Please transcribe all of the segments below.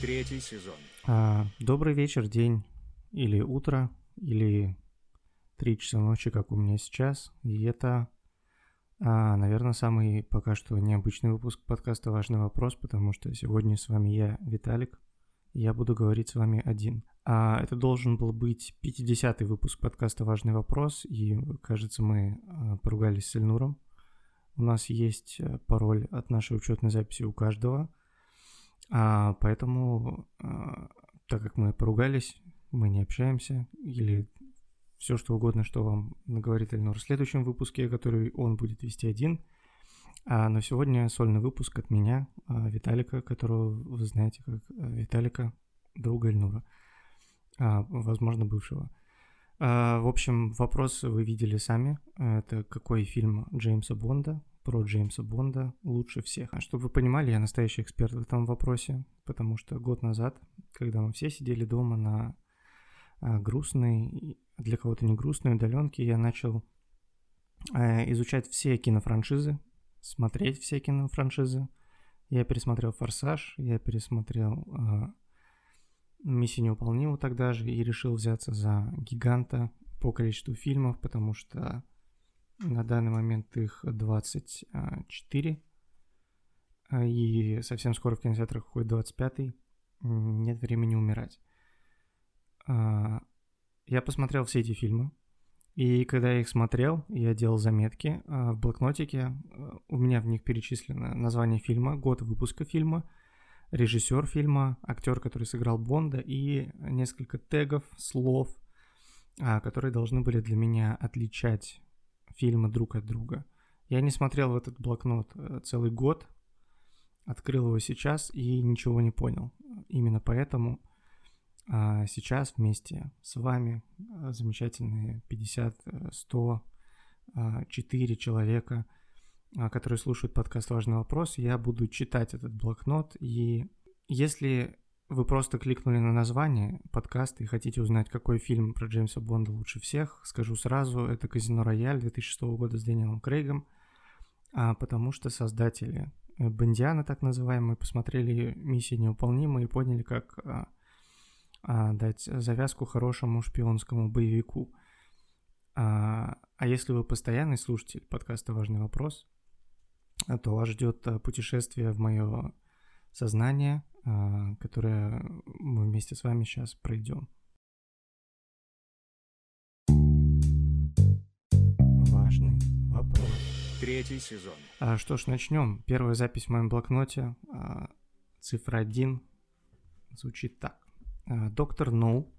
Третий сезон. А, добрый вечер, день или утро, или три часа ночи, как у меня сейчас. И это, а, наверное, самый пока что необычный выпуск подкаста «Важный вопрос», потому что сегодня с вами я, Виталик, я буду говорить с вами один. А, это должен был быть 50-й выпуск подкаста «Важный вопрос», и, кажется, мы а, поругались с Эльнуром. У нас есть э, пароль от нашей учетной записи у каждого – а, поэтому, а, так как мы поругались, мы не общаемся, или все что угодно, что вам говорит Эльнор в следующем выпуске, который он будет вести один. А, но сегодня сольный выпуск от меня, а, Виталика, которого вы знаете как а, Виталика, друга Эльнура, а, возможно, бывшего. А, в общем, вопрос вы видели сами. Это какой фильм Джеймса Бонда про Джеймса Бонда лучше всех. А чтобы вы понимали, я настоящий эксперт в этом вопросе, потому что год назад, когда мы все сидели дома на а, грустной, для кого-то не грустной удаленке, я начал а, изучать все кинофраншизы, смотреть все кинофраншизы. Я пересмотрел «Форсаж», я пересмотрел а, «Миссию невыполнимую» тогда же и решил взяться за «Гиганта» по количеству фильмов, потому что на данный момент их 24. А, и совсем скоро в кинотеатрах выходит 25-й. Нет времени умирать. А, я посмотрел все эти фильмы. И когда я их смотрел, я делал заметки а, в блокнотике. У меня в них перечислено название фильма, год выпуска фильма, режиссер фильма, актер, который сыграл Бонда, и несколько тегов, слов, которые должны были для меня отличать фильмы друг от друга. Я не смотрел в этот блокнот э, целый год, открыл его сейчас и ничего не понял. Именно поэтому а, сейчас вместе с вами э, замечательные 50, 100, 4 человека, а, которые слушают подкаст «Важный вопрос», я буду читать этот блокнот. И если вы просто кликнули на название подкаста и хотите узнать, какой фильм про Джеймса Бонда лучше всех, скажу сразу, это «Казино Рояль» 2006 года с Дэниелом Крейгом, а потому что создатели э, Бондиана, так называемые, посмотрели «Миссия невыполнима» и поняли, как а, а, дать завязку хорошему шпионскому боевику. А, а если вы постоянный слушатель подкаста «Важный вопрос», то вас ждет э, путешествие в мое сознание – а, которое мы вместе с вами сейчас пройдем. Важный вопрос. Третий сезон. А, что ж, начнем. Первая запись в моем блокноте, а, цифра 1, звучит так. А, Доктор Ноу,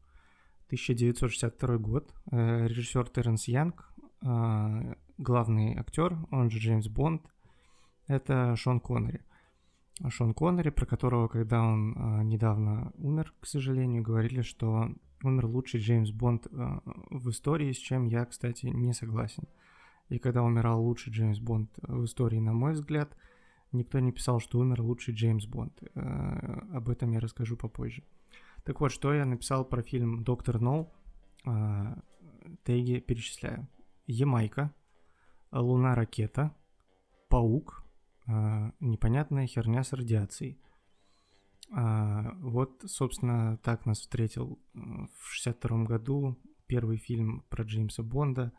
1962 год, а, режиссер Терренс Янг, а, главный актер, он же Джеймс Бонд, это Шон Коннери. Шон Коннери, про которого, когда он э, недавно умер, к сожалению, говорили, что умер лучший Джеймс Бонд э, в истории, с чем я, кстати, не согласен. И когда умирал лучший Джеймс Бонд в истории, на мой взгляд, никто не писал, что умер лучший Джеймс Бонд. Э, об этом я расскажу попозже. Так вот, что я написал про фильм «Доктор Ноу», э, теги перечисляю. Ямайка, Луна-ракета, Паук, а, непонятная херня с радиацией. А, вот, собственно, так нас встретил э, в 62 году первый фильм про Джеймса Бонда,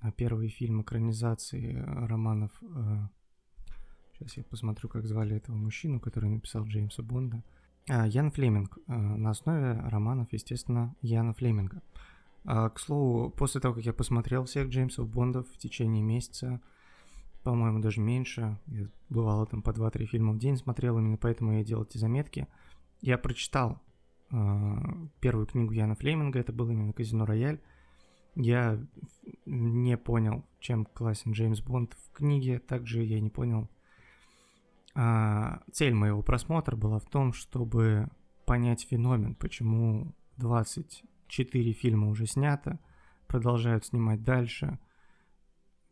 а, первый фильм экранизации романов. Сейчас я посмотрю, как звали этого мужчину, который написал Джеймса Бонда. Ян Флеминг. На основе романов, естественно, Яна Флеминга. К слову, после того, как я посмотрел всех Джеймсов Бондов в течение месяца, по-моему, даже меньше. Я бывало там по 2-3 фильма в день смотрел, именно поэтому я делал эти заметки. Я прочитал э, первую книгу Яна Флеминга, это был именно «Казино Рояль». Я не понял, чем классен Джеймс Бонд в книге, также я не понял. А, цель моего просмотра была в том, чтобы понять феномен, почему 24 фильма уже снято, продолжают снимать дальше –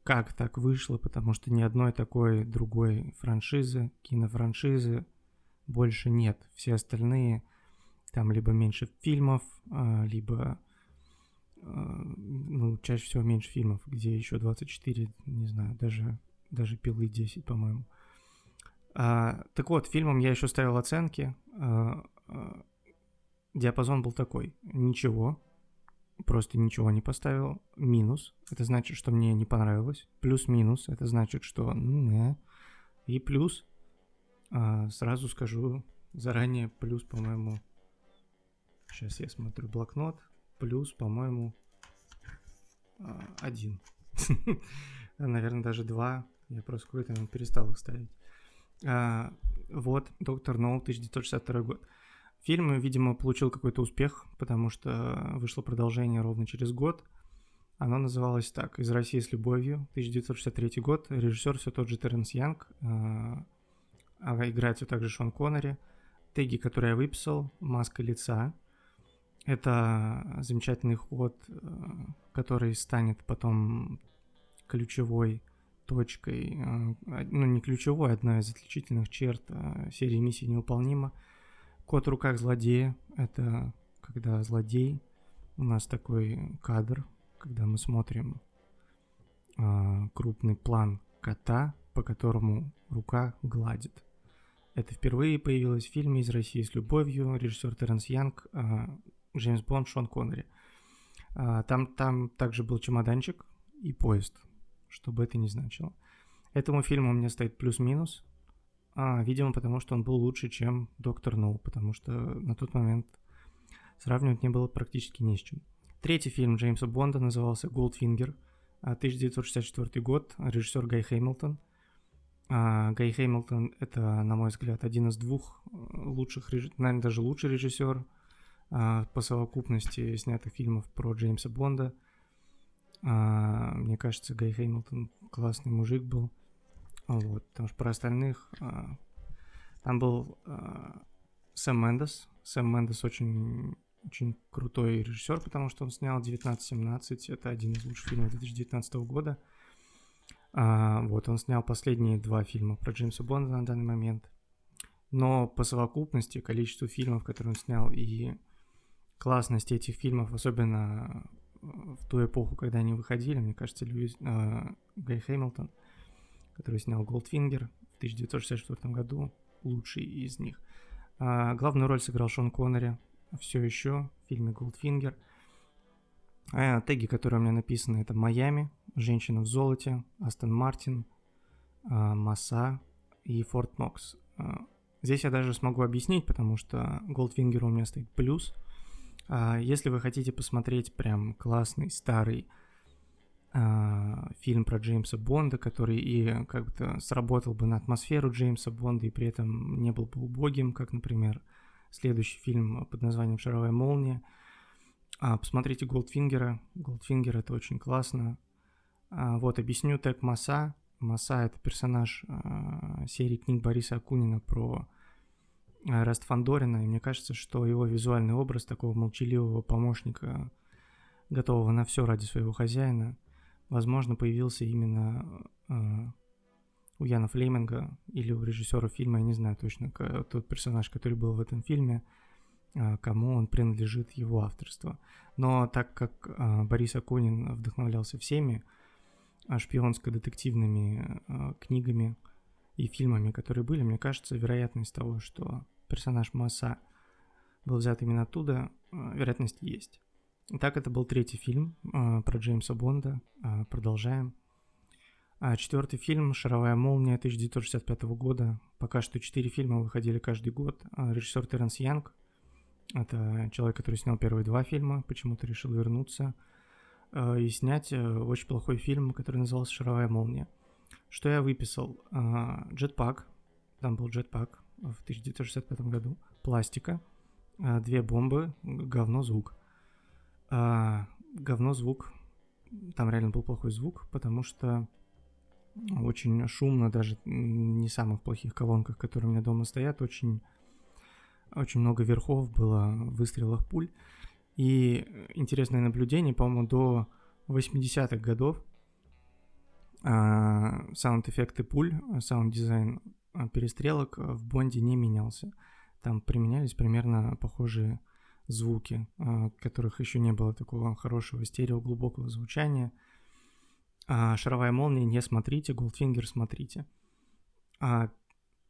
как так вышло, потому что ни одной такой другой франшизы, кинофраншизы больше нет. Все остальные там либо меньше фильмов, а, либо а, ну, чаще всего меньше фильмов, где еще 24, не знаю, даже, даже пилы 10, по-моему. А, так вот, фильмам я еще ставил оценки. А, э, диапазон был такой. Ничего, просто ничего не поставил. Минус, это значит, что мне не понравилось. Плюс-минус, это значит, что не. И плюс, э, сразу скажу заранее, плюс, по-моему, сейчас я смотрю блокнот, плюс, по-моему, э, один. Наверное, даже два. Я просто какой-то перестал их ставить. А, вот, «Доктор Ноу», 1962 год. Фильм, видимо, получил какой-то успех, потому что вышло продолжение ровно через год. Оно называлось так «Из России с любовью», 1963 год. Режиссер все тот же Теренс Янг. А, а играет все так же Шон Коннери. Теги, которые я выписал, «Маска лица». Это замечательный ход, э, который станет потом ключевой точкой, э, ну не ключевой, одна из отличительных черт э, серии «Миссия невыполнима». «Кот в руках злодея» — это когда злодей, у нас такой кадр, когда мы смотрим э, крупный план кота, по которому рука гладит. Это впервые появилось в фильме «Из России с любовью», режиссер Теренс Янг, Джеймс Бонд, Шон Коннери. Там, там также был чемоданчик и поезд — что бы это ни значило. Этому фильму у меня стоит плюс-минус, а, видимо, потому что он был лучше, чем Доктор Ноу, потому что на тот момент сравнивать не было практически не с чем. Третий фильм Джеймса Бонда назывался «Голдфингер», 1964 год, режиссер Гай Хэмилтон. А, Гай Хэмилтон — это, на мой взгляд, один из двух э, лучших, наверное, даже лучший режиссер а, по совокупности снятых фильмов про Джеймса Бонда — а, мне кажется, Гай Хэмилтон классный мужик был. Вот, потому что про остальных... А, там был а, Сэм Мендес. Сэм Мендес очень, очень крутой режиссер, потому что он снял 1917. Это один из лучших фильмов 2019 года. А, вот, он снял последние два фильма про Джеймса Бонда на данный момент. Но по совокупности, количеству фильмов, которые он снял, и классности этих фильмов, особенно в ту эпоху, когда они выходили, мне кажется, Льюис, э, Гай Хэмилтон, который снял «Голдфингер» в 1964 году, лучший из них. А, главную роль сыграл Шон Коннери все еще в фильме «Голдфингер». А, теги, которые у меня написаны, это «Майами», «Женщина в золоте», «Астон Мартин», а, «Маса» и «Форт Нокс». А, здесь я даже смогу объяснить, потому что «Голдфингер» у меня стоит плюс – а, если вы хотите посмотреть прям классный старый а, фильм про Джеймса Бонда, который и как-то сработал бы на атмосферу Джеймса Бонда и при этом не был бы убогим, как, например, следующий фильм под названием «Шаровая молния», а, посмотрите Голдфингера. Голдфингер это очень классно. А, вот, объясню тег Маса. Маса это персонаж а, серии книг Бориса Акунина про Эраста Фандорина, и мне кажется, что его визуальный образ такого молчаливого помощника, готового на все ради своего хозяина, возможно, появился именно э, у Яна Флеминга или у режиссера фильма, я не знаю точно, тот персонаж, который был в этом фильме, э, кому он принадлежит его авторство. Но так как э, Борис Акунин вдохновлялся всеми шпионско-детективными э, книгами и фильмами, которые были, мне кажется, вероятность того, что персонаж Масса был взят именно оттуда, э, вероятность есть. Итак, это был третий фильм э, про Джеймса Бонда. Э, продолжаем. А четвертый фильм «Шаровая молния» 1965 года. Пока что четыре фильма выходили каждый год. Режиссер Теренс Янг. Это человек, который снял первые два фильма, почему-то решил вернуться и снять очень плохой фильм, который назывался «Шаровая молния». Что я выписал? Джетпак. Там был джетпак в 1965 году. Пластика. А, две бомбы. Говно, звук. А, говно, звук. Там реально был плохой звук, потому что очень шумно, даже не самых плохих колонках, которые у меня дома стоят, очень, очень много верхов было в выстрелах пуль. И интересное наблюдение, по-моему, до 80-х годов а, саунд-эффекты пуль, саунд-дизайн а, перестрелок в Бонде не менялся. Там применялись примерно похожие звуки, а, которых еще не было такого хорошего стерео глубокого звучания. А шаровая молния не смотрите, Goldfinger смотрите. А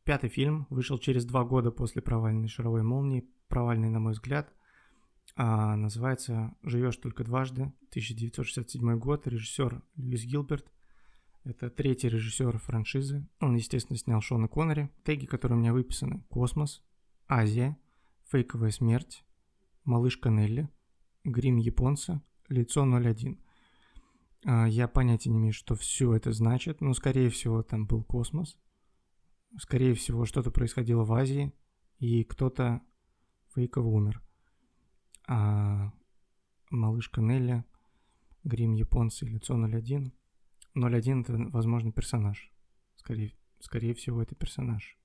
Пятый фильм вышел через два года после провальной шаровой молнии, провальный, на мой взгляд. Называется «Живешь только дважды», 1967 год, режиссер Льюис Гилберт. Это третий режиссер франшизы. Он, естественно, снял Шона Коннери. Теги, которые у меня выписаны. Космос, Азия, Фейковая смерть, Малышка Нелли, Грим японца, Лицо 01. А, я понятия не имею, что все это значит, но, скорее всего, там был космос. Скорее всего, что-то происходило в Азии, и кто-то фейково умер. А малышка Нелли, грим японцы, лицо 01. 01 это, возможно, персонаж. Скорее, скорее всего, это персонаж.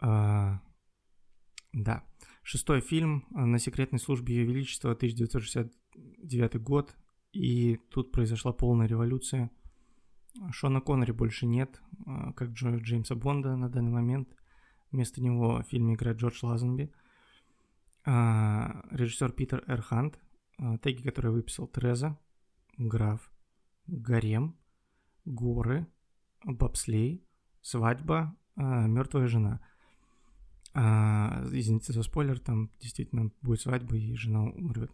А, да. Шестой фильм на секретной службе Ее Величества, 1969 год. И тут произошла полная революция. Шона Коннери больше нет, а, как Джо Джеймса Бонда на данный момент. Вместо него в фильме играет Джордж Лазенби. А, режиссер Питер Эр Хант. А, теги, которые выписал Треза, Граф, Гарем, Горы, Бобслей, Свадьба, Мертвая жена. Извините за спойлер, там действительно будет свадьба и жена умрет.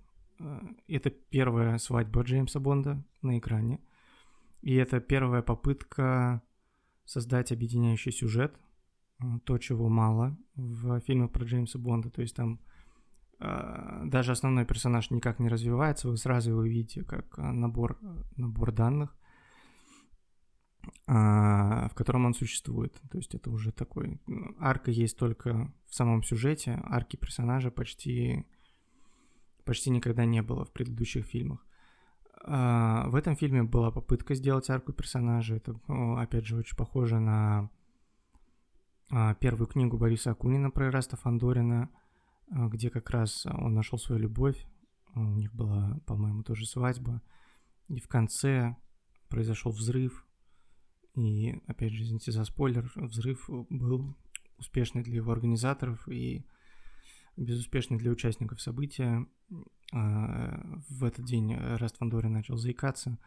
Это первая свадьба Джеймса Бонда на экране – и это первая попытка создать объединяющий сюжет, э, то, чего мало в фильмах про Джеймса Бонда. То есть там э, даже основной персонаж никак не развивается, вы сразу его видите как э, набор, набор данных, в котором он существует. То есть это уже такой... Арка есть только в самом сюжете, арки персонажа почти, почти никогда не было в предыдущих фильмах. А, в этом фильме была попытка сделать арку персонажа. Это, опять же, очень похоже на а, первую книгу Бориса Акунина про Ираста Фандорина, а, где как раз он нашел свою любовь. У них была, по-моему, тоже свадьба. И в конце произошел взрыв. И, опять же, извините за спойлер, взрыв был успешный для его организаторов и безуспешный для участников события. А, в этот день Раст Вандори начал заикаться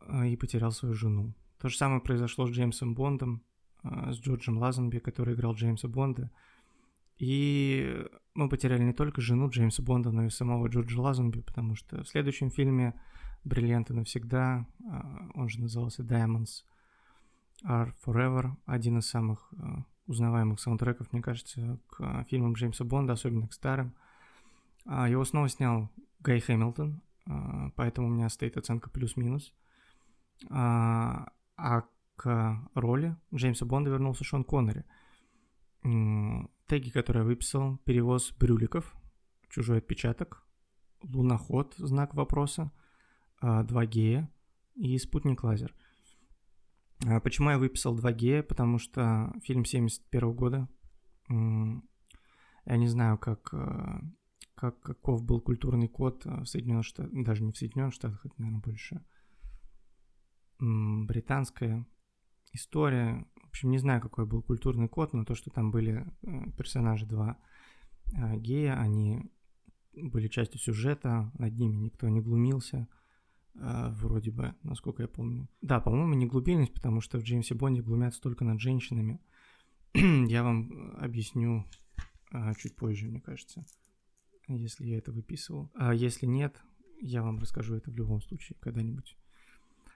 а, и потерял свою жену. То же самое произошло с Джеймсом Бондом, а, с Джорджем Лазенби, который играл Джеймса Бонда. И мы потеряли не только жену Джеймса Бонда, но и самого Джорджа Лазенби, потому что в следующем фильме «Бриллианты навсегда», он же назывался «Diamonds are Forever», один из самых узнаваемых саундтреков, мне кажется, к фильмам Джеймса Бонда, особенно к старым – а, его снова снял Гай Хэмилтон, а, поэтому у меня стоит оценка плюс-минус. А, а к роли Джеймса Бонда вернулся Шон Коннери. Теги, которые я выписал, перевоз брюликов, чужой отпечаток, луноход, знак вопроса, два гея и спутник лазер. Почему я выписал два гея? Потому что фильм 71 года. Я не знаю, как как, каков был культурный код э, в Соединенных Штатах, даже не в Соединенных Штатах, это, наверное, больше британская история. В общем, не знаю, какой был культурный код, но то, что там были э, персонажи два э, гея, они были частью сюжета, над ними никто не глумился, вроде бы, насколько я помню. Да, по-моему, не глубинность, потому что в Джеймсе Бонде глумятся только над женщинами. я вам объясню чуть позже, мне кажется если я это выписывал. А если нет, я вам расскажу это в любом случае когда-нибудь.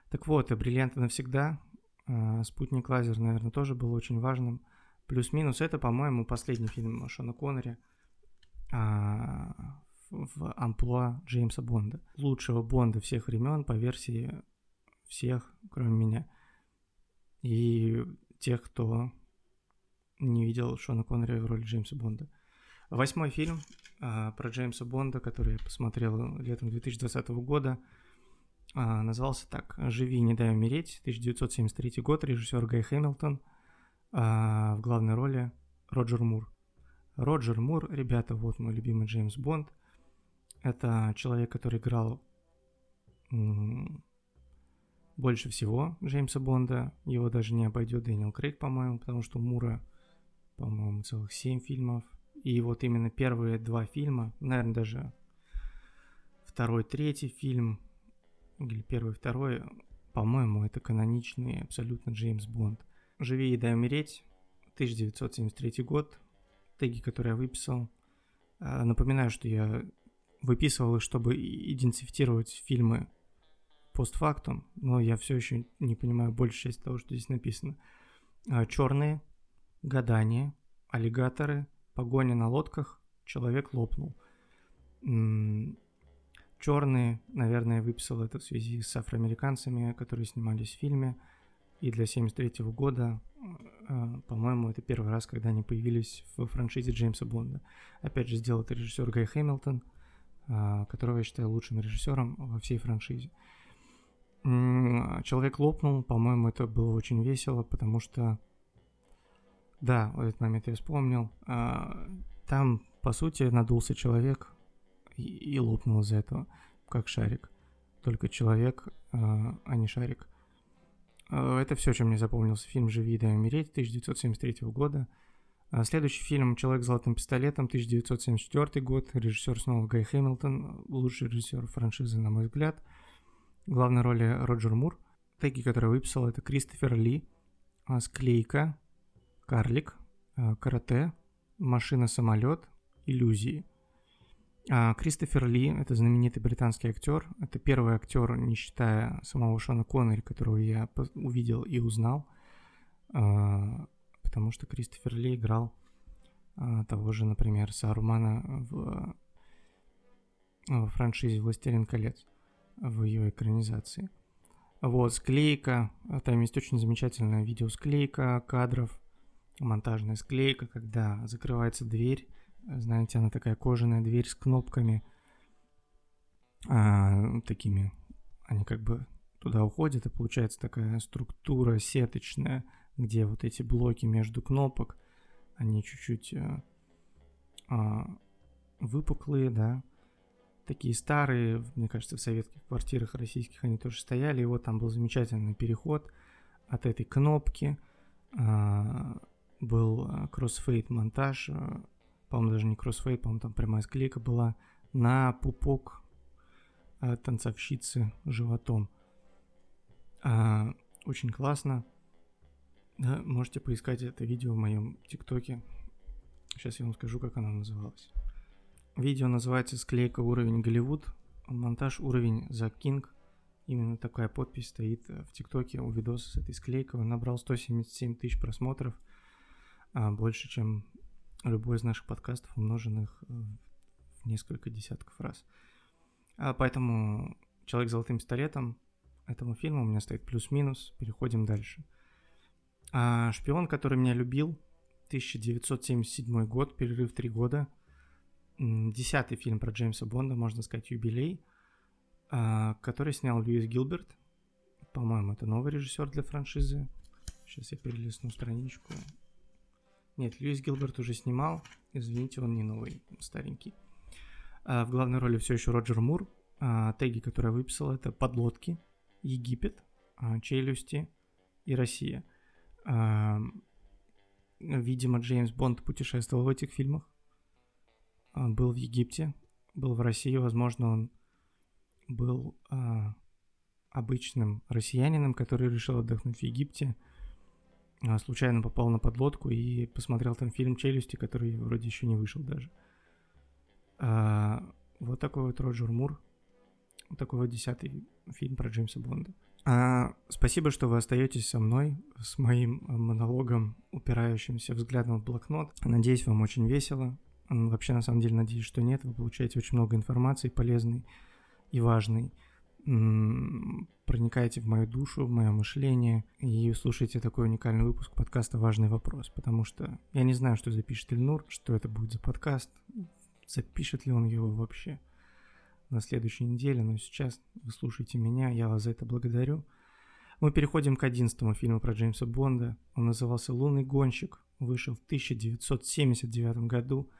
Так вот, бриллианты навсегда. А, спутник лазер, наверное, тоже был очень важным. Плюс-минус это, по-моему, последний фильм Шона Коннери а, в амплуа Джеймса Бонда. Лучшего Бонда всех времен по версии всех, кроме меня. И тех, кто не видел Шона Коннери в роли Джеймса Бонда. Восьмой фильм а, про Джеймса Бонда, который я посмотрел летом 2020 года, а, назывался так «Живи, не дай умереть», 1973 год, режиссер Гай Хэмилтон, а, в главной роли Роджер Мур. Роджер Мур, ребята, вот мой любимый Джеймс Бонд. Это человек, который играл больше всего Джеймса Бонда. Его даже не обойдет Дэниел Крейг, по-моему, потому что Мура, по-моему, целых семь фильмов – и вот именно первые два фильма, наверное, даже второй, третий фильм, или первый, второй, по-моему, это каноничный абсолютно Джеймс Бонд. «Живи и дай умереть», 1973 год. Теги, которые я выписал. А, напоминаю, что я выписывал чтобы идентифицировать фильмы постфактум, но я все еще не понимаю большую часть того, что здесь написано. А, Черные, гадание, аллигаторы, погоня на лодках, человек лопнул. Черные, наверное, выписал это в связи с афроамериканцами, которые снимались в фильме. И для 73 года, а, по-моему, это первый раз, когда они появились в франшизе Джеймса Бонда. Опять же, сделал это режиссер Гай Хэмилтон, которого я считаю лучшим режиссером во всей франшизе. Человек лопнул, по-моему, это было очень весело, потому что, да, в этот момент я вспомнил, а, там, по сути, надулся человек и, и лопнул из-за этого, как шарик. Только человек, а не шарик. Это все, чем мне запомнился фильм «Живи, дай умереть» 1973 года. А следующий фильм «Человек с золотым пистолетом» 1974 год. Режиссер снова Гай Хэмилтон, лучший режиссер франшизы, на мой взгляд. Главной роли Роджер Мур. Теги, которые выписал, это Кристофер Ли, а, Склейка, Карлик, а, Карате, Машина-самолет, Иллюзии – Кристофер Ли – это знаменитый британский актер. Это первый актер, не считая самого Шона Коннери, которого я увидел и узнал, потому что Кристофер Ли играл а, того же, например, Сарумана в, в франшизе «Властелин колец», в ее экранизации. Вот, склейка, там есть очень замечательная видеосклейка кадров, монтажная склейка, когда закрывается дверь, знаете, она такая кожаная дверь с кнопками, а, такими, они как бы туда уходят, и получается такая структура сеточная, где вот эти блоки между кнопок, они чуть-чуть а, а, выпуклые, да, такие старые, мне кажется, в советских квартирах российских они тоже стояли, и вот там был замечательный переход от этой кнопки, а, был кроссфейт монтаж, по-моему, даже не кроссфейт, по-моему, там прямая склейка была, на пупок э, танцовщицы животом. А, очень классно. Да, можете поискать это видео в моем ТикТоке. Сейчас я вам скажу, как оно называлось. Видео называется «Склейка уровень Голливуд», монтаж уровень за Кинг. Именно такая подпись стоит в ТикТоке у видоса с этой склейкой. Он набрал 177 тысяч просмотров, а, больше, чем любой из наших подкастов, умноженных э, в несколько десятков раз. А поэтому «Человек с золотым пистолетом» этому фильму у меня стоит плюс-минус. Переходим дальше. А «Шпион, который меня любил», 1977 год, перерыв три года. Десятый фильм про Джеймса Бонда, можно сказать, юбилей, а, который снял Льюис Гилберт. По-моему, это новый режиссер для франшизы. Сейчас я перелистну страничку. Нет, Льюис Гилберт уже снимал. Извините, он не новый, старенький. А в главной роли все еще Роджер Мур. А теги, которые я выписал, это «Подлодки», «Египет», а, «Челюсти» и «Россия». Видимо, Джеймс Бонд путешествовал в этих фильмах. А, был в Египте, был в России. Возможно, он был а, обычным россиянином, который решил отдохнуть в Египте – а, случайно попал на подлодку и посмотрел там фильм «Челюсти», который вроде еще не вышел даже. А, вот такой вот Роджер Мур. Вот такой вот десятый фильм про Джеймса Бонда. А, спасибо, что вы остаетесь со мной, с моим монологом, упирающимся взглядом в блокнот. Надеюсь, вам очень весело. Вообще, на самом деле, надеюсь, что нет. Вы получаете очень много информации полезной и важной проникаете в мою душу, в мое мышление и слушаете такой уникальный выпуск подкаста «Важный вопрос», потому что я не знаю, что запишет Ильнур, что это будет за подкаст, запишет ли он его вообще на следующей неделе, но сейчас вы слушаете меня, я вас за это благодарю. Мы переходим к одиннадцатому фильму про Джеймса Бонда. Он назывался «Лунный гонщик», вышел в 1979 году.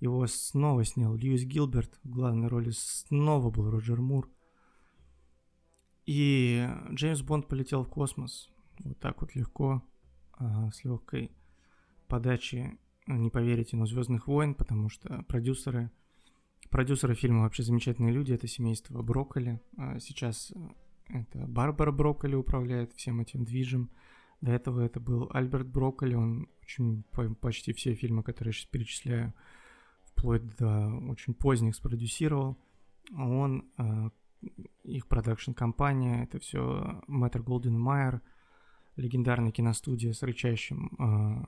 Его снова снял Льюис Гилберт, в главной роли снова был Роджер Мур. И Джеймс Бонд полетел в космос вот так вот легко, а, с легкой подачи, не поверите, но Звездных войн, потому что продюсеры, продюсеры фильма вообще замечательные люди, это семейство Брокколи. А сейчас это Барбара Брокколи управляет всем этим движем. До этого это был Альберт Брокколи, он очень почти все фильмы, которые я сейчас перечисляю, вплоть до очень поздних спродюсировал. Он, э, их продакшн-компания, это все Мэтр Голден Майер, легендарная киностудия с рычащим э,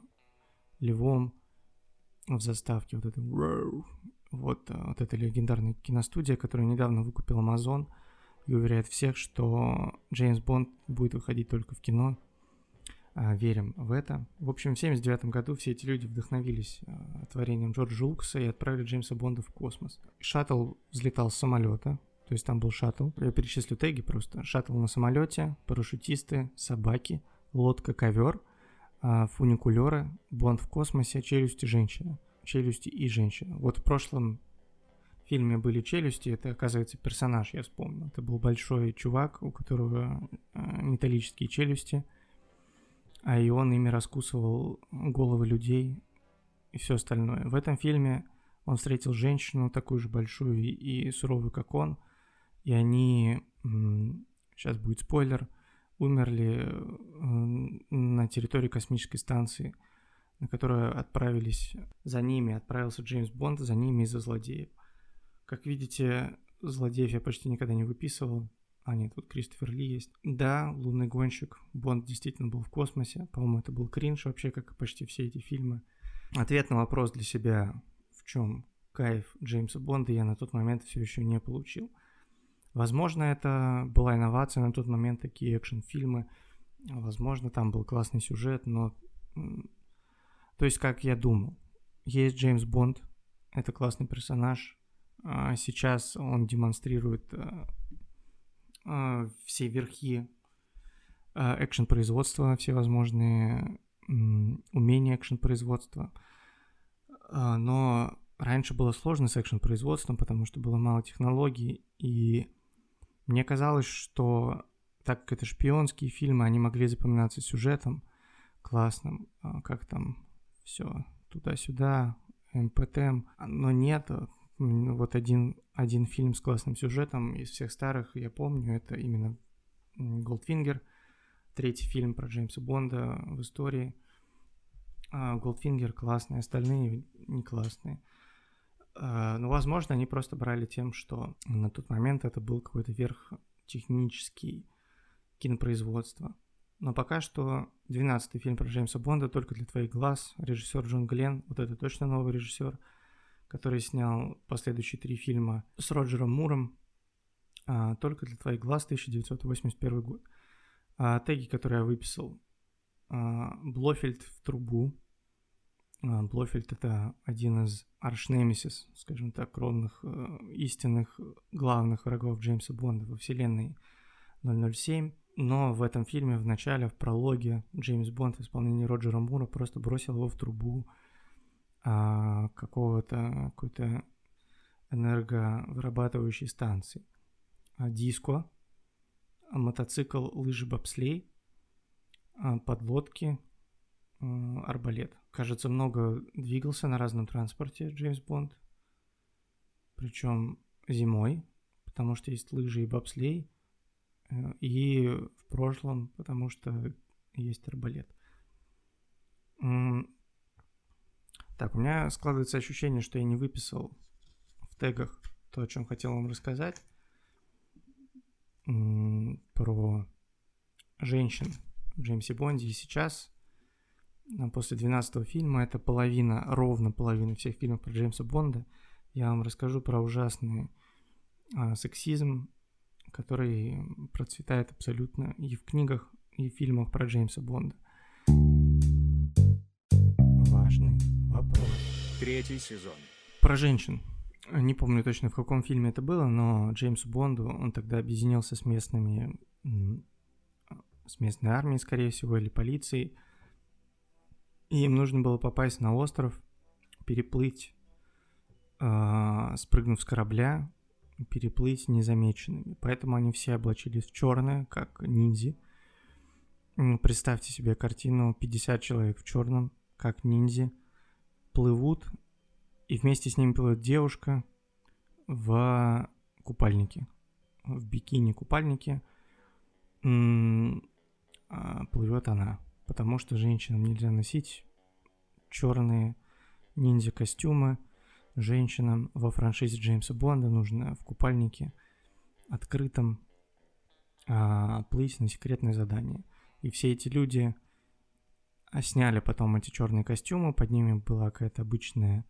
львом в заставке, вот это вот, э, вот эта легендарная киностудия, которую недавно выкупил Amazon и уверяет всех, что Джеймс Бонд будет выходить только в кино – а, верим в это. В общем, в 79 году все эти люди вдохновились а, творением Джорджа Лукаса и отправили Джеймса Бонда в космос. Шаттл взлетал с самолета, то есть там был шаттл. Я перечислю теги просто. Шаттл на самолете, парашютисты, собаки, лодка-ковер, а, фуникулеры, Бонд в космосе, челюсти женщина. Челюсти и женщина. Вот в прошлом фильме были челюсти, это, оказывается, персонаж, я вспомнил. Это был большой чувак, у которого металлические челюсти – а и он ими раскусывал головы людей и все остальное. В этом фильме он встретил женщину такую же большую и, суровую, как он, и они, сейчас будет спойлер, умерли на территории космической станции, на которую отправились за ними, отправился Джеймс Бонд за ними из-за злодеев. Как видите, злодеев я почти никогда не выписывал, а нет, тут Кристофер Ли есть. Да, «Лунный гонщик», Бонд действительно был в космосе. По-моему, это был кринж вообще, как и почти все эти фильмы. Ответ на вопрос для себя, в чем кайф Джеймса Бонда, я на тот момент все еще не получил. Возможно, это была инновация на тот момент, такие экшн-фильмы. Возможно, там был классный сюжет, но... То есть, как я думал, есть Джеймс Бонд, это классный персонаж. А сейчас он демонстрирует э, а, все верхи а, экшен-производства, все возможные умения экшен-производства. А, но раньше было сложно с экшен-производством, потому что было мало технологий, и мне казалось, что так как это шпионские фильмы, они могли запоминаться сюжетом классным, как там все туда-сюда, МПТМ, но нет, вот один, один фильм с классным сюжетом из всех старых, я помню, это именно Голдфингер, третий фильм про Джеймса Бонда в истории. Голдфингер классный, остальные не классные. А, но, возможно, они просто брали тем, что на тот момент это был какой-то верх технический кинопроизводства. Но пока что 12-й фильм про Джеймса Бонда только для твоих глаз. Режиссер Джон Гленн, вот это точно новый режиссер – который снял последующие три фильма с Роджером Муром, а, «Только для твоих глаз» 1981 год. А, теги, которые я выписал. А, Блофельд в трубу. Блофельд — это один из аршнемисис, скажем так, кровных, э, истинных главных врагов Джеймса Бонда во вселенной 007. Но в этом фильме в начале, в прологе, Джеймс Бонд в исполнении Роджера Мура просто бросил его в трубу, а, какого-то какой-то энерговырабатывающей станции. А, диско, а, мотоцикл, лыжи, бобслей, а, подлодки, а, арбалет. Кажется, много двигался на разном транспорте Джеймс Бонд. Причем зимой, потому что есть лыжи и бобслей. Э, и в прошлом, потому что есть арбалет. Так, у меня складывается ощущение, что я не выписал в тегах то, о чем хотел вам рассказать. Про женщин в Джеймсе Бонде. И сейчас, а, после 12 фильма, это половина, ровно половина всех фильмов про Джеймса Бонда. Я вам расскажу про ужасный а, сексизм, который процветает абсолютно и в книгах, и в фильмах про Джеймса Бонда. Третий сезон. Про женщин. Не помню точно, в каком фильме это было, но Джеймсу Бонду, он тогда объединился с местными, с местной армией, скорее всего, или полицией. И им нужно было попасть на остров, переплыть, э, спрыгнув с корабля, переплыть незамеченными. Поэтому они все облачились в черное, как ниндзи. Представьте себе картину 50 человек в черном, как ниндзя – плывут, и вместе с ними плывет девушка в купальнике, в бикини-купальнике. А, плывет она. потому что женщинам нельзя носить черные ниндзя-костюмы. Женщинам во франшизе Джеймса Бонда нужно в купальнике открытом а, плыть на секретное задание. И все эти люди а, сняли потом эти черные костюмы, под ними была какая-то обычная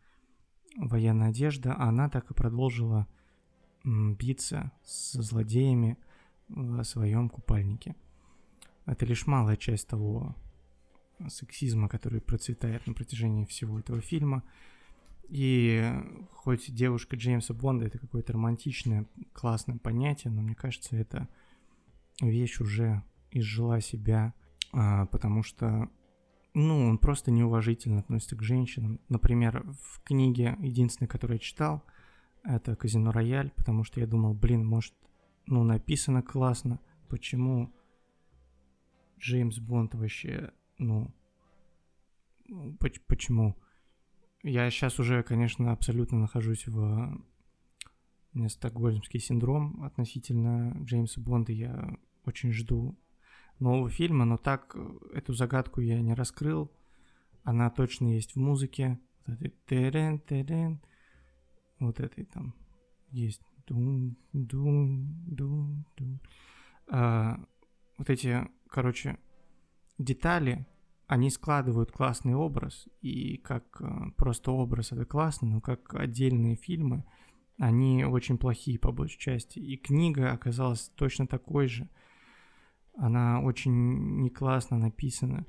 военная одежда, а она так и продолжила биться с злодеями в своем купальнике. Это лишь малая часть того сексизма, который процветает на протяжении всего этого фильма. И хоть девушка Джеймса Бонда это какое-то романтичное, классное понятие, но мне кажется, это вещь уже изжила себя, а, потому что, ну, он просто неуважительно относится к женщинам. Например, в книге, единственной, которую я читал, это «Казино Рояль», потому что я думал, блин, может, ну, написано классно, почему Джеймс Бонд вообще, ну, почему? Я сейчас уже, конечно, абсолютно нахожусь в у стокгольмский синдром относительно Джеймса Бонда. Я очень жду нового фильма, но так эту загадку я не раскрыл. Она точно есть в музыке. Вот этой терен, терен, вот этой там есть дум, дум, дум, дум. А, вот эти, короче, детали, они складывают классный образ, и как а, просто образ это классно, но как отдельные фильмы, они очень плохие по большей части. И книга оказалась точно такой же. Она очень не классно написана.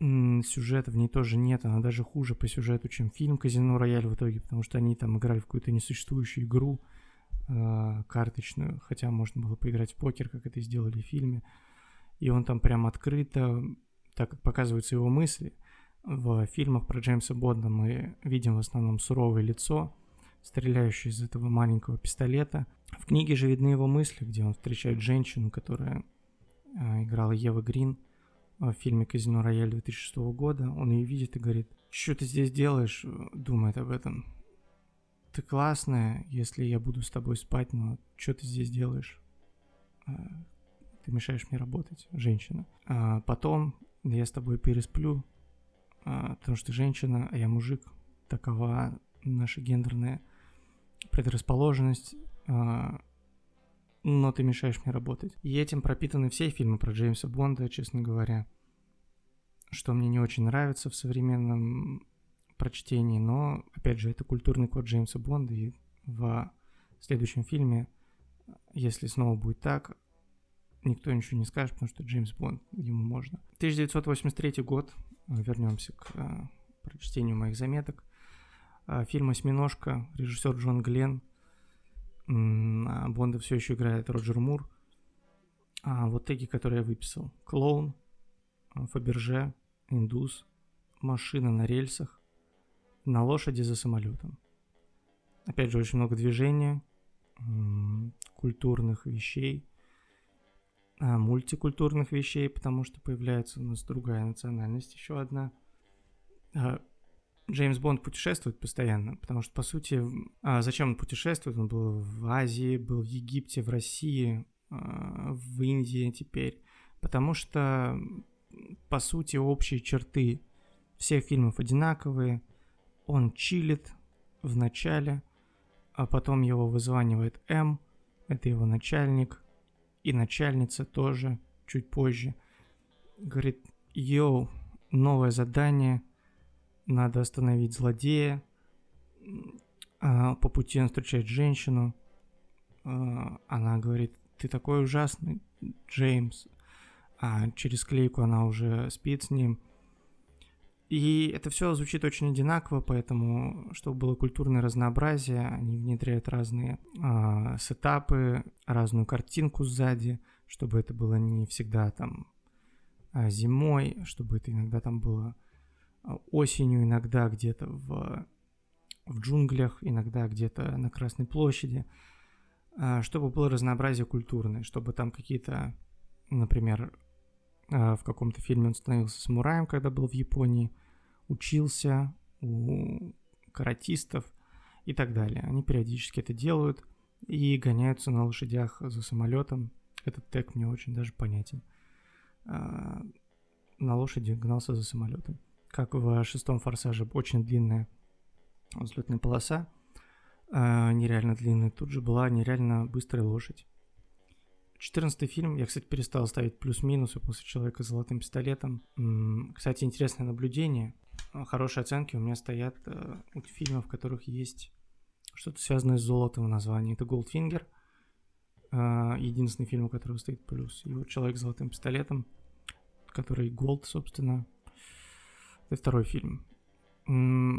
Сюжета в ней тоже нет, она даже хуже по сюжету, чем фильм «Казино Рояль» в итоге, потому что они там играли в какую-то несуществующую игру, э, карточную, хотя можно было поиграть в покер, как это сделали в фильме. И он там прям открыто, так как показываются его мысли, в фильмах про Джеймса Бонда мы видим в основном суровое лицо, стреляющее из этого маленького пистолета. В книге же видны его мысли, где он встречает женщину, которая э, играла Ева Грин в фильме «Казино Рояль» 2006 года. Он ее видит и говорит, что ты здесь делаешь, думает об этом ты классная, если я буду с тобой спать, но что ты здесь делаешь? А, ты мешаешь мне работать, женщина. А потом я с тобой пересплю, а, потому что ты женщина, а я мужик. Такова наша гендерная предрасположенность, а, но ты мешаешь мне работать. И этим пропитаны все фильмы про Джеймса Бонда, честно говоря. Что мне не очень нравится в современном прочтении, но, опять же, это культурный код Джеймса Бонда, и в следующем фильме, если снова будет так, никто ничего не скажет, потому что Джеймс Бонд, ему можно. 1983 год, вернемся к э, прочтению моих заметок. Э, фильм «Осьминожка», режиссер Джон Гленн, а Бонда все еще играет Роджер Мур. А вот теги, которые я выписал. Клоун, Фаберже, Индус, Машина на рельсах, на лошади за самолетом. Опять же, очень много движения, культурных вещей, мультикультурных вещей, потому что появляется у нас другая национальность, еще одна. А, Джеймс Бонд путешествует постоянно, потому что, по сути, а зачем он путешествует? Он был в Азии, был в Египте, в России, а, в Индии теперь. Потому что, по сути, общие черты всех фильмов одинаковые – он чилит в начале, а потом его вызванивает М, это его начальник, и начальница тоже чуть позже. Говорит, йоу, новое задание, надо остановить злодея. А по пути он встречает женщину, а, она говорит, ты такой ужасный, Джеймс. А через клейку она уже спит с ним. И это все звучит очень одинаково, поэтому, чтобы было культурное разнообразие, они внедряют разные э, сетапы, разную картинку сзади, чтобы это было не всегда там э, зимой, чтобы это иногда там было осенью, иногда где-то в, в джунглях, иногда где-то на Красной площади, чтобы было разнообразие культурное, чтобы там какие-то, например, а, в каком-то фильме он становился самураем, когда был в Японии, учился у каратистов и так далее. Они периодически это делают и гоняются на лошадях за самолетом. Этот тег мне очень даже понятен. А, на лошади гнался за самолетом. Как в шестом форсаже очень длинная взлетная полоса, э, нереально длинная, тут же была нереально быстрая лошадь. Четырнадцатый фильм, я, кстати, перестал ставить плюс-минусы после «Человека с золотым пистолетом». Кстати, интересное наблюдение. Хорошие оценки у меня стоят э, у фильмов, в которых есть что-то связанное с золотом в названии. Это «Голдфингер», э, единственный фильм, у которого стоит плюс. И вот «Человек с золотым пистолетом», который «Gold», собственно. Это второй фильм.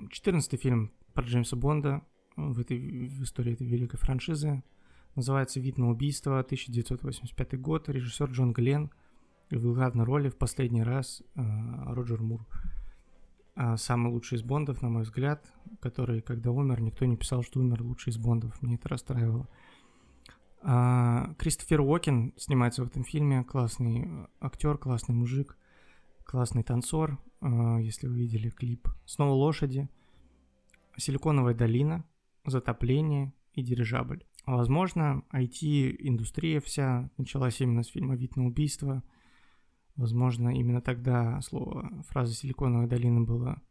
Четырнадцатый фильм про Джеймса Бонда в этой в истории этой великой франшизы – Называется «Вид на убийство», 1985 год, режиссер Джон Гленн. В главной роли в последний раз э, Роджер Мур. А самый лучший из Бондов, на мой взгляд, который, когда умер, никто не писал, что умер лучший из Бондов. Мне это расстраивало. А, Кристофер Уокен снимается в этом фильме. Классный актер, классный мужик, классный танцор. А, если вы видели клип. Снова лошади. Силиконовая долина, затопление и дирижабль. Возможно, IT-индустрия вся началась именно с фильма «Вид на убийство». Возможно, именно тогда слово, фраза «Силиконовая долина» была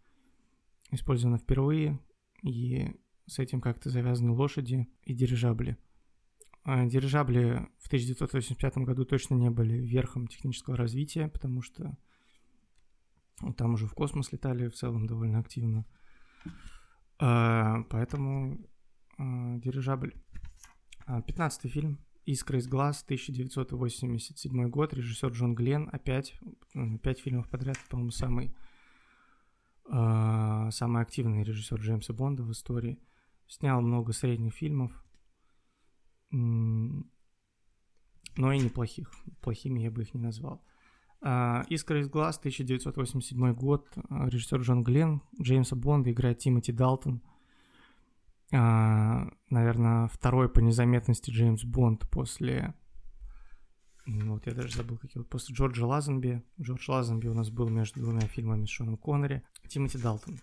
использована впервые, и с этим как-то завязаны лошади и дирижабли. А дирижабли в 1985 году точно не были верхом технического развития, потому что там уже в космос летали в целом довольно активно. А, поэтому дирижабль 15 а, фильм «Искра из глаз», 1987 год, режиссер Джон Гленн, опять, пять фильмов подряд, по-моему, самый, э, самый активный режиссер Джеймса Бонда в истории. Снял много средних фильмов, но и неплохих. Плохими я бы их не назвал. Uh, «Искра из глаз», 1987 год, режиссер Джон Гленн, Джеймса Бонда играет Тимоти Далтон – наверное, второй по незаметности Джеймс Бонд после... Ну, вот я даже забыл, какие вот после Джорджа Лазенби. Джордж Лазенби у нас был между двумя фильмами с Шоном Коннери. Тимоти Далтон.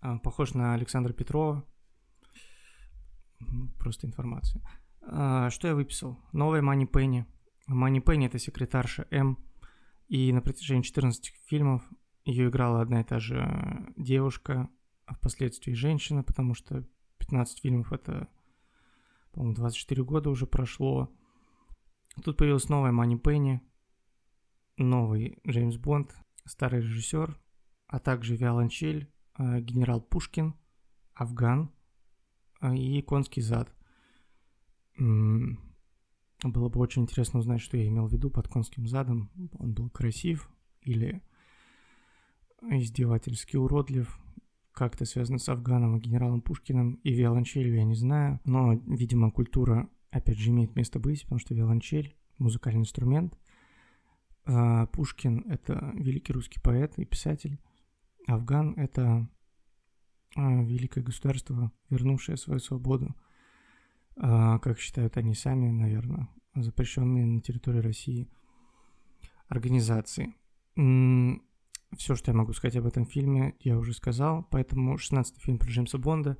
А, похож на Александра Петрова. Просто информация. А, что я выписал? Новая Мани Пенни. Мани Пенни это секретарша М. И на протяжении 14 фильмов ее играла одна и та же девушка, а впоследствии женщина, потому что 15 фильмов, это, по-моему, 24 года уже прошло. Тут появилась новая Мани Пенни, новый Джеймс Бонд, старый режиссер, а также Виолончель, э, генерал Пушкин, Афган э, и Конский зад. Было бы очень интересно узнать, что я имел в виду под конским задом. Он был красив или издевательски уродлив как-то связано с Афганом и генералом Пушкиным и виолончелью, я не знаю. Но, видимо, культура, опять же, имеет место быть, потому что виолончель – музыкальный инструмент. А Пушкин – это великий русский поэт и писатель. Афган – это а, великое государство, вернувшее свою свободу, а, как считают они сами, наверное, запрещенные на территории России организации. Все, что я могу сказать об этом фильме, я уже сказал. Поэтому 16-й фильм про Джеймса Бонда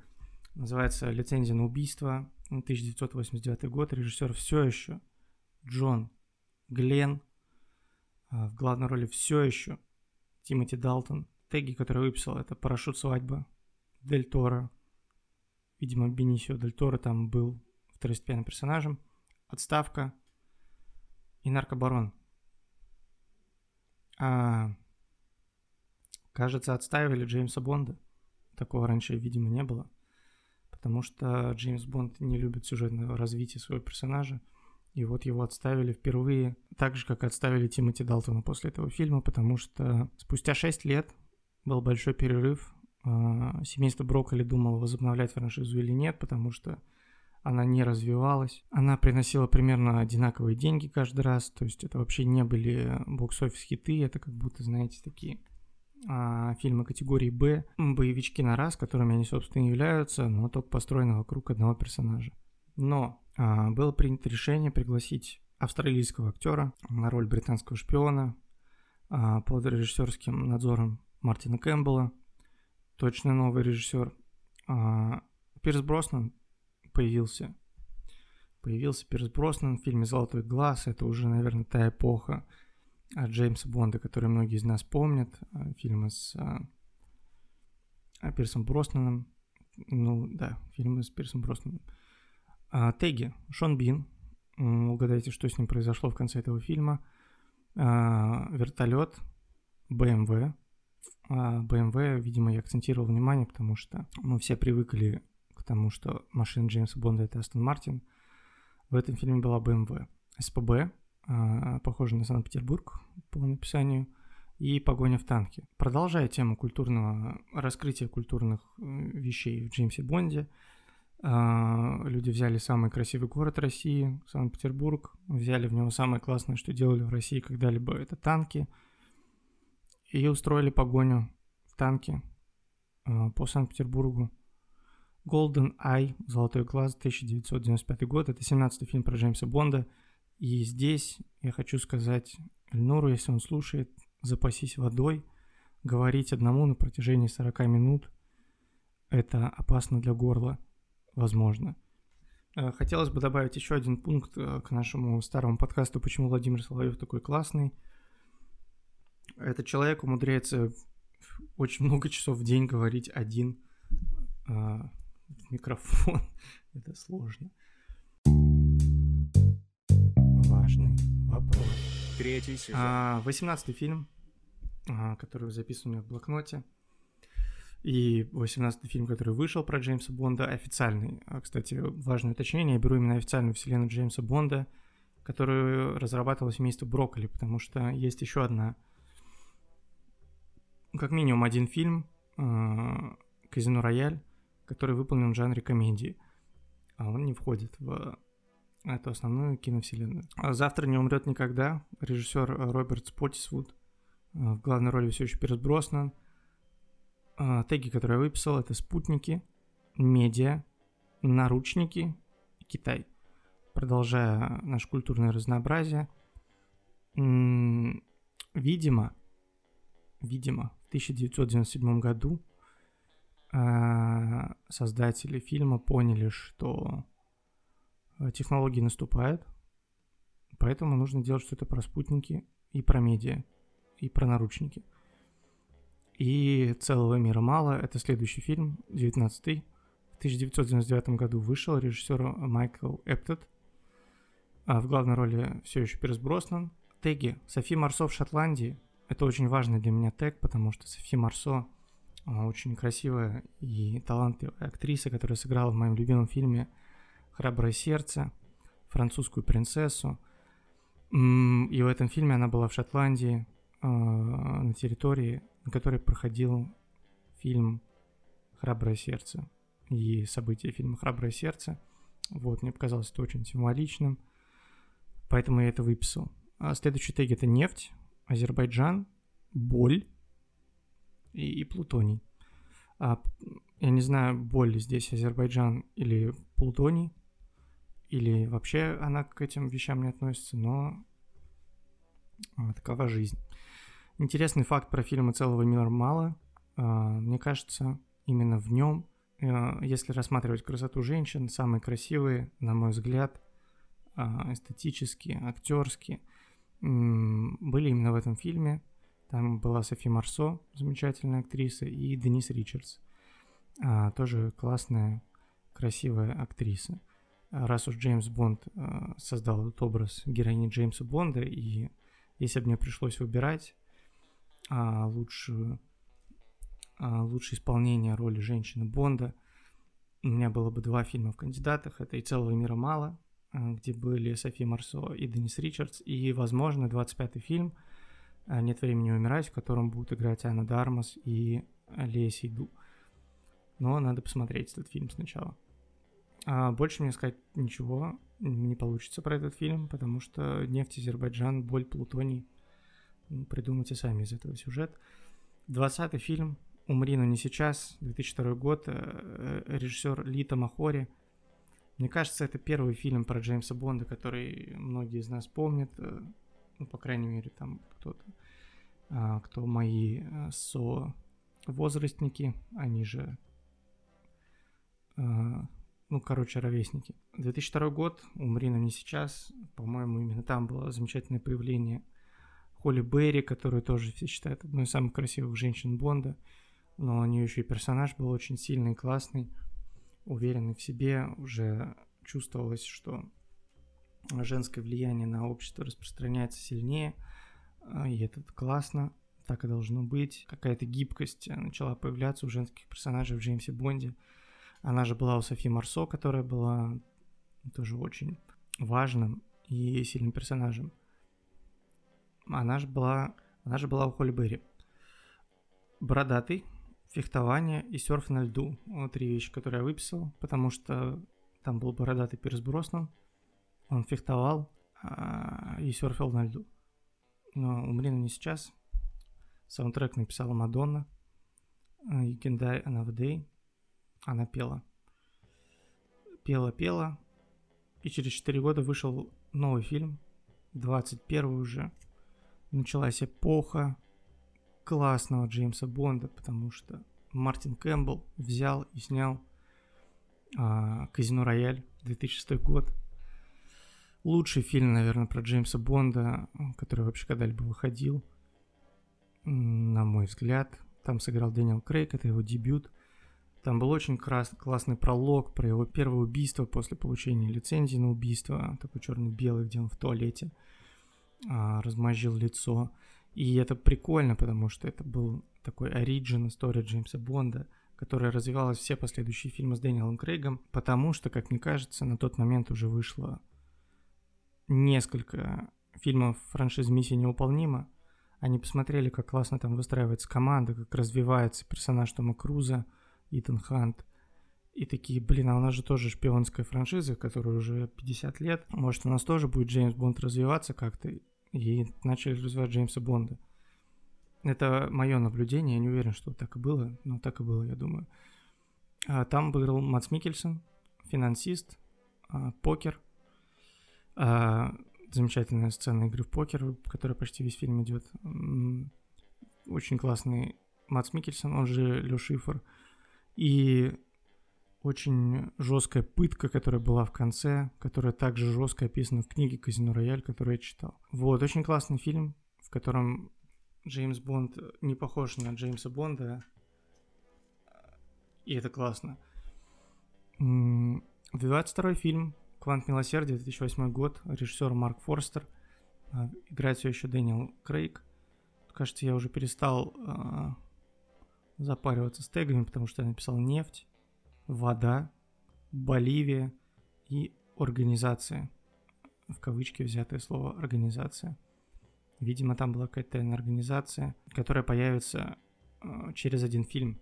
называется «Лицензия на убийство», 1989 год. Режиссер все еще Джон Глен. А в главной роли все еще Тимоти Далтон. Теги, которые выписал, это «Парашют свадьба», Дель Торо. Видимо, Бенисио Дель Торо там был второстепенным персонажем. «Отставка» и «Наркобарон». А, Кажется, отставили Джеймса Бонда. Такого раньше, видимо, не было. Потому что Джеймс Бонд не любит сюжетного развития своего персонажа. И вот его отставили впервые, так же, как отставили Тимоти Далтона после этого фильма, потому что спустя 6 лет был большой перерыв. А, семейство Брокколи думало, возобновлять франшизу или нет, потому что она не развивалась. Она приносила примерно одинаковые деньги каждый раз, то есть это вообще не были бокс-офис хиты, это как будто, знаете, такие а, фильмы категории Б, боевички на раз, которыми они, собственно, являются, но только построены вокруг одного персонажа. Но а, было принято решение пригласить австралийского актера на роль британского шпиона а, под режиссерским надзором Мартина Кэмпбелла. Точно новый режиссер. А, Пирс Броснан появился. Появился Пирс Броснан в фильме «Золотой глаз». Это уже, наверное, та эпоха, Джеймса Бонда, который многие из нас помнят, э, фильмы с э, Пирсом Броснаном, ну да, фильмы с Пирсом Броснаном. А, Теги, Шон Бин, угадайте, что с ним произошло в конце этого фильма. А, вертолет, BMW. А, BMW, видимо, я акцентировал внимание, потому что мы все привыкли к тому, что машина Джеймса Бонда это Астон Мартин. В этом фильме была BMW. СПБ, а, похоже на Санкт-Петербург по написанию, и погоня в танке. Продолжая тему культурного раскрытия культурных э, вещей в Джеймсе Бонде, а, люди взяли самый красивый город России, Санкт-Петербург, взяли в него самое классное, что делали в России когда-либо, это танки, и устроили погоню в танке а, по Санкт-Петербургу. Golden Eye, Золотой глаз, 1995 год, это 17-й фильм про Джеймса Бонда, и здесь я хочу сказать Эльнору, если он слушает, запасись водой, говорить одному на протяжении 40 минут – это опасно для горла, возможно. Э, хотелось бы добавить еще один пункт э, к нашему старому подкасту «Почему Владимир Соловьев такой классный». Этот человек умудряется очень много часов в день говорить один э, в микрофон. Это сложно. Важный вопрос. Третий сезон. А, 18 фильм а, который записан у меня в блокноте. И 18-й фильм, который вышел про Джеймса Бонда, официальный. А, кстати, важное уточнение, я беру именно официальную вселенную Джеймса Бонда, которую разрабатывалась вместе Брокколи, потому что есть еще одна, как минимум один фильм, а, Казино Рояль, который выполнен в жанре комедии. А он не входит в эту основную киновселенную. «Завтра не умрет никогда» режиссер Роберт Споттисвуд – Э, в главной роли все еще Пирс Броснан. Э, теги, которые я выписал, это спутники, медиа, наручники и Китай. Продолжая наше культурное разнообразие, видимо, видимо, в 1997 году э, создатели фильма поняли, что технологии наступают, поэтому нужно делать что-то про спутники и про медиа и про наручники. И «Целого мира мало» — это следующий фильм, 19-й. В 1999 году вышел режиссер Майкл Эптед. А в главной роли все еще Пирс Броснан. Теги. Софи Марсо в Шотландии. Это очень важный для меня тег, потому что Софи Марсо очень красивая и талантливая актриса, которая сыграла в моем любимом фильме «Храброе сердце», французскую принцессу. И в этом фильме она была в Шотландии, Э, на территории, на которой проходил фильм «Храброе сердце» и события фильма «Храброе сердце». Вот, мне показалось это очень символичным, поэтому я это выписал. А следующий тег это нефть, Азербайджан, боль и, и плутоний. А, я не знаю, боль здесь Азербайджан или плутоний, или вообще она к этим вещам не относится, но а, такова жизнь. Интересный факт про фильмы «Целого мира мало». А, мне кажется, именно в нем, а, если рассматривать красоту женщин, самые красивые, на мой взгляд, эстетически, актерски, были именно в этом фильме. Там была Софи Марсо, замечательная актриса, и Денис Ричардс, тоже классная, красивая актриса. Раз уж Джеймс Бонд создал этот образ героини Джеймса Бонда, и если бы мне пришлось выбирать, а, лучшую, а, лучшее исполнение роли женщины Бонда. У меня было бы два фильма в кандидатах. Это «И целого мира мало», а, где были Софи Марсо и Денис Ричардс. И, возможно, 25-й фильм а, «Нет времени умирать», в котором будут играть Анна Дармас и Лея Сейду. Но надо посмотреть этот фильм сначала. А больше мне сказать ничего не получится про этот фильм, потому что нефть Азербайджан, боль, плутоний – ну, придумайте сами из этого сюжет. Двадцатый фильм. «Умри, но не сейчас», 2002 год, э, э, режиссер Лита Махори. Мне кажется, это первый фильм про Джеймса Бонда, который многие из нас помнят, э, ну, по крайней мере, там кто-то, а, кто мои со возрастники, они же, ну, короче, ровесники. 2002 год, «Умри, но не сейчас», по-моему, именно там было замечательное появление – Холли Берри, которую тоже все считают одной из самых красивых женщин Бонда, но у нее еще и персонаж был очень сильный, классный, уверенный в себе, уже чувствовалось, что женское влияние на общество распространяется сильнее, а, и это классно, так и должно быть. Какая-то гибкость начала появляться у женских персонажей в Джеймсе Бонде. Она же была у Софи Марсо, которая была тоже очень важным и сильным персонажем. Она же была, она же была у Холли Берри. Бородатый, фехтование и серф на льду. Вот три вещи, которые я выписал, потому что там был бородатый Пирс Броснан, он фехтовал а, и серфил на льду. Но умри не сейчас. Саундтрек написала Мадонна. You Can Die Another Day. Она пела. Пела, пела. И через 4 года вышел новый фильм. 21 уже началась эпоха классного Джеймса Бонда, потому что Мартин Кэмпбелл взял и снял а, Казино Рояль 2006 год. Лучший фильм, наверное, про Джеймса Бонда, который вообще когда-либо выходил, на мой взгляд. Там сыграл Дэниел Крейг, это его дебют. Там был очень крас- классный пролог про его первое убийство после получения лицензии на убийство, такой черно-белый, где он в туалете а, размозжил лицо. И это прикольно, потому что это был такой оригин история Джеймса Бонда, которая развивалась все последующие фильмы с Дэниелом Крейгом, потому что, как мне кажется, на тот момент уже вышло несколько фильмов франшизы «Миссия невыполнима». Они посмотрели, как классно там выстраивается команда, как развивается персонаж Тома Круза, Итан Хант. И такие, блин, а у нас же тоже шпионская франшиза, которая уже 50 лет. Может, у нас тоже будет Джеймс Бонд развиваться как-то и начали развивать Джеймса Бонда. Это мое наблюдение, я не уверен, что так и было, но так и было, я думаю. А, там был Мац Микельсон, финансист, а, покер, а, замечательная сцена игры в покер, которая почти весь фильм идет. Очень классный Мац Микельсон, он же Лё Шифр. И очень жесткая пытка, которая была в конце, которая также жестко описана в книге «Казино Рояль», которую я читал. Вот, очень классный фильм, в котором Джеймс Бонд не похож на Джеймса Бонда, и это классно. 22 фильм «Квант милосердия», 2008 год, режиссер Марк Форстер, а, играет все еще Дэниел Крейг. Кажется, я уже перестал э, запариваться с тегами, потому что я написал «Нефть», вода, Боливия и организация. В кавычки взятое слово организация. Видимо, там была какая-то организация, которая появится э, через один фильм.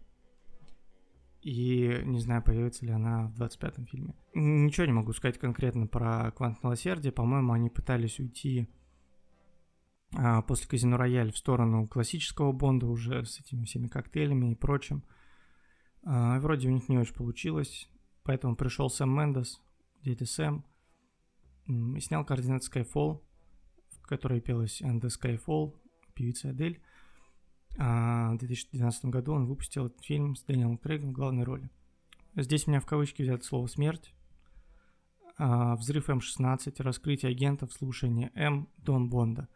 И не знаю, появится ли она в 25-м фильме. Ничего не могу сказать конкретно про Квант Милосердия. По-моему, они пытались уйти после Казино Рояль в сторону классического Бонда уже с этими всеми коктейлями и прочим. А, вроде у них не очень получилось, поэтому пришел Сэм Мендес, дядя Сэм, и снял координат Skyfall, в которой пелась And the Skyfall, певица Адель. А в 2012 году он выпустил этот фильм с Дэниелом Крейгом в главной роли. Здесь у меня в кавычки взято слово «смерть», а, взрыв М-16, раскрытие агентов, слушание М, Дон Бонда.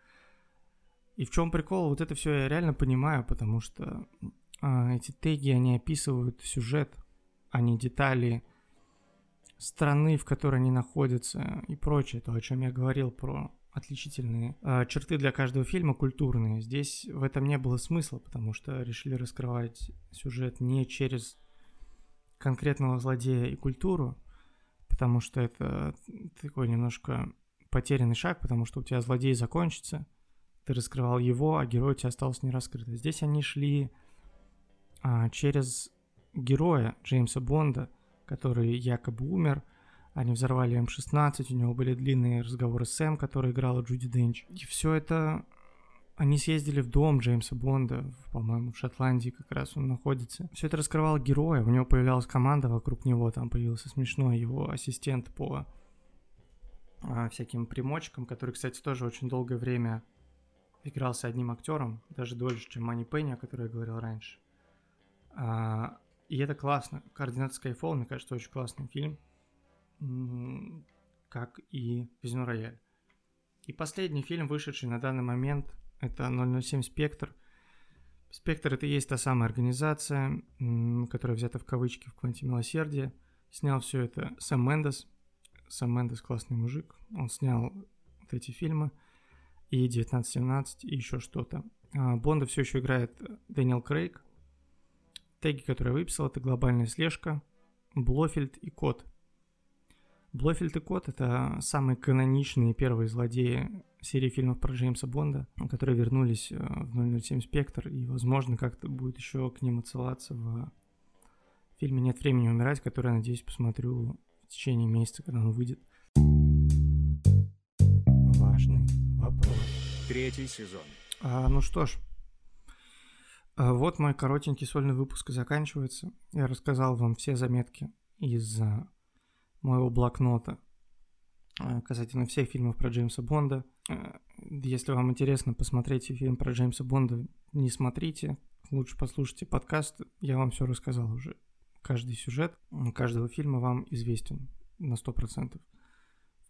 И в чем прикол? Вот это все я реально понимаю, потому что а, эти теги, они описывают сюжет, а не детали страны, в которой они находятся и прочее, то, о чем я говорил про отличительные э, черты для каждого фильма культурные. Здесь в этом не было смысла, потому что решили раскрывать сюжет не через конкретного злодея и культуру, потому что это такой немножко потерянный шаг, потому что у тебя злодей закончится, ты раскрывал его, а герой у тебя остался не раскрыт. Здесь они шли а, через героя Джеймса Бонда, который якобы умер. Они взорвали М16, у него были длинные разговоры с Сэм, который играла Джуди Денч. И все это... Они съездили в дом Джеймса Бонда, по-моему, в Шотландии как раз он находится. Все это раскрывало героя, у него появлялась команда вокруг него, там появился смешной его ассистент по а, всяким примочкам, который, кстати, тоже очень долгое время игрался одним актером, даже дольше, чем Мани Пенни, о которой я говорил раньше. А, и это классно. Координат Skyfall, мне кажется, очень классный фильм. Как и Казино Рояль. И последний фильм, вышедший на данный момент Это 007 Спектр. Спектр это и есть та самая организация, которая взята в кавычки в кванте милосердия. Снял все это Сэм Мендес. Сэм Мендес классный мужик. Он снял вот эти фильмы и 1917 и еще что-то. А, Бонда все еще играет Дэниел Крейг. Теги, которые я выписал, это глобальная слежка, Блофельд и Кот. Блофельд и Кот — это самые каноничные первые злодеи серии фильмов про Джеймса Бонда, которые вернулись э, в 007 Спектр, и, возможно, как-то будет еще к ним отсылаться в фильме «Нет времени умирать», который, надеюсь, посмотрю в течение месяца, когда он выйдет. Важный вопрос. Третий сезон. А, ну что ж, а, вот мой коротенький сольный выпуск заканчивается. Я рассказал вам все заметки из моего блокнота а, касательно всех фильмов про Джеймса Бонда. А, если вам интересно посмотреть фильм про Джеймса Бонда, не смотрите. Лучше послушайте подкаст. Я вам все рассказал уже. Каждый сюжет каждого фильма вам известен на 100%.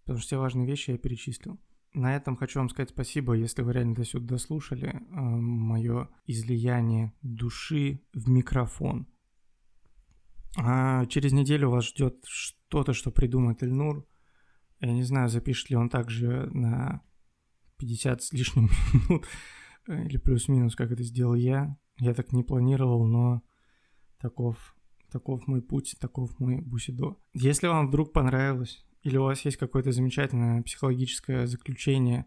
Потому что все важные вещи я перечислил. На этом хочу вам сказать спасибо, если вы реально до сюда дослушали э, мое излияние души в микрофон. А через неделю вас ждет что-то, что придумает Эльнур. Я не знаю, запишет ли он также на 50 с лишним минут э, или плюс-минус, как это сделал я. Я так не планировал, но таков, таков мой путь, таков мой бусидо. Если вам вдруг понравилось, или у вас есть какое-то замечательное психологическое заключение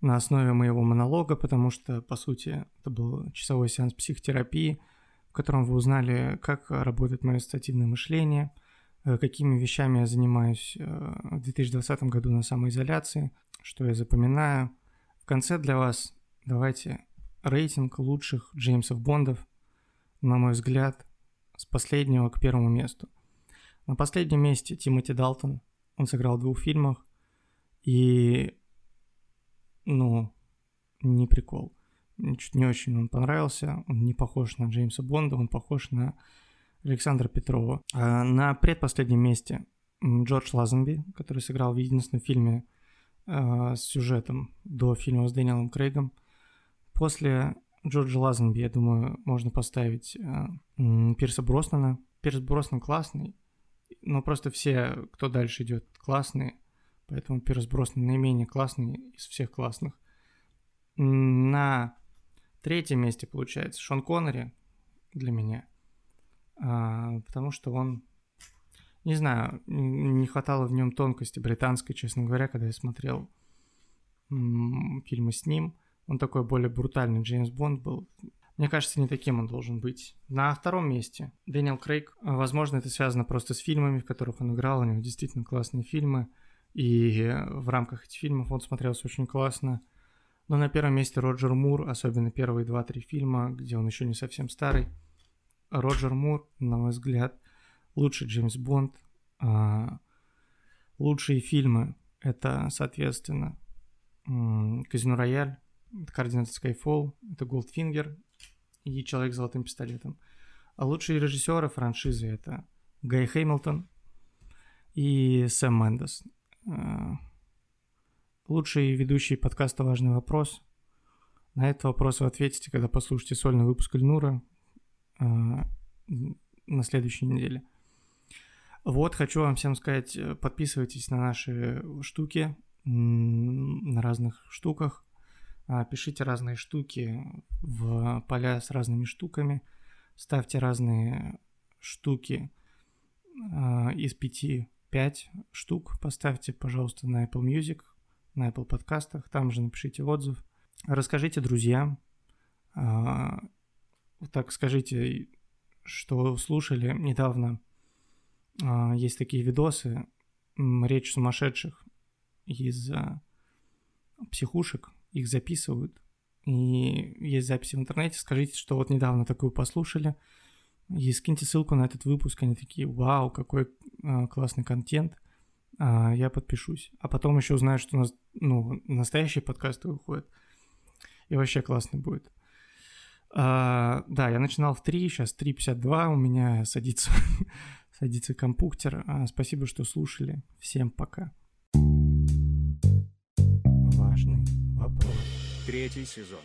на основе моего монолога, потому что, по сути, это был часовой сеанс психотерапии, в котором вы узнали, как работает мое ассоциативное мышление, э, какими вещами я занимаюсь э, в 2020 году на самоизоляции, что я запоминаю. В конце для вас давайте рейтинг лучших Джеймсов Бондов, на мой взгляд, с последнего к первому месту. На последнем месте Тимоти Далтон. Он сыграл в двух фильмах. И, ну, не прикол. Чуть не очень он понравился. Он не похож на Джеймса Бонда, он похож на Александра Петрова. А на предпоследнем месте Джордж Лазенби, который сыграл в единственном фильме э, с сюжетом до фильма с Дэниелом Крейгом. После Джорджа Лазенби, я думаю, можно поставить э, Пирса Броснана. Пирс Броснан классный, но просто все, кто дальше идет, классные. Поэтому Пирс наименее классный из всех классных. На третьем месте получается Шон Коннери для меня. А, потому что он, не знаю, не хватало в нем тонкости британской, честно говоря, когда я смотрел фильмы с ним. Он такой более брутальный Джеймс Бонд был. Мне кажется, не таким он должен быть. На втором месте Дэниел Крейг. Возможно, это связано просто с фильмами, в которых он играл. У него действительно классные фильмы. И в рамках этих фильмов он смотрелся очень классно. Но на первом месте Роджер Мур, особенно первые два-три фильма, где он еще не совсем старый. Роджер Мур, на мой взгляд, лучший Джеймс Бонд. А, лучшие фильмы — это, соответственно, Казино Рояль, Координаты Skyfall, это Goldfinger и Человек с золотым пистолетом. А лучшие режиссеры франшизы это Гай Хэмилтон и Сэм Мендес. А, лучший ведущий подкаста «Важный вопрос». На этот вопрос вы ответите, когда послушаете сольный выпуск Ильнура а, на следующей неделе. Вот, хочу вам всем сказать, э, подписывайтесь на наши штуки, на разных штуках. А, пишите разные штуки в поля с разными штуками, ставьте разные штуки а, из пяти пять штук, поставьте, пожалуйста, на Apple Music, на Apple подкастах, там же напишите отзыв, расскажите друзьям, а, так скажите, что слушали недавно, есть такие видосы, речь сумасшедших из психушек, их записывают. И есть записи в интернете. Скажите, что вот недавно такую послушали. И скиньте ссылку на этот выпуск. Они такие, вау, какой э, классный контент. А, я подпишусь. А потом еще узнаю, что у нас ну, настоящие подкасты выходят. И вообще классно будет. А, да, я начинал в 3, сейчас 3.52 у меня садится, садится компьютер. А, спасибо, что слушали. Всем пока. Третий сезон.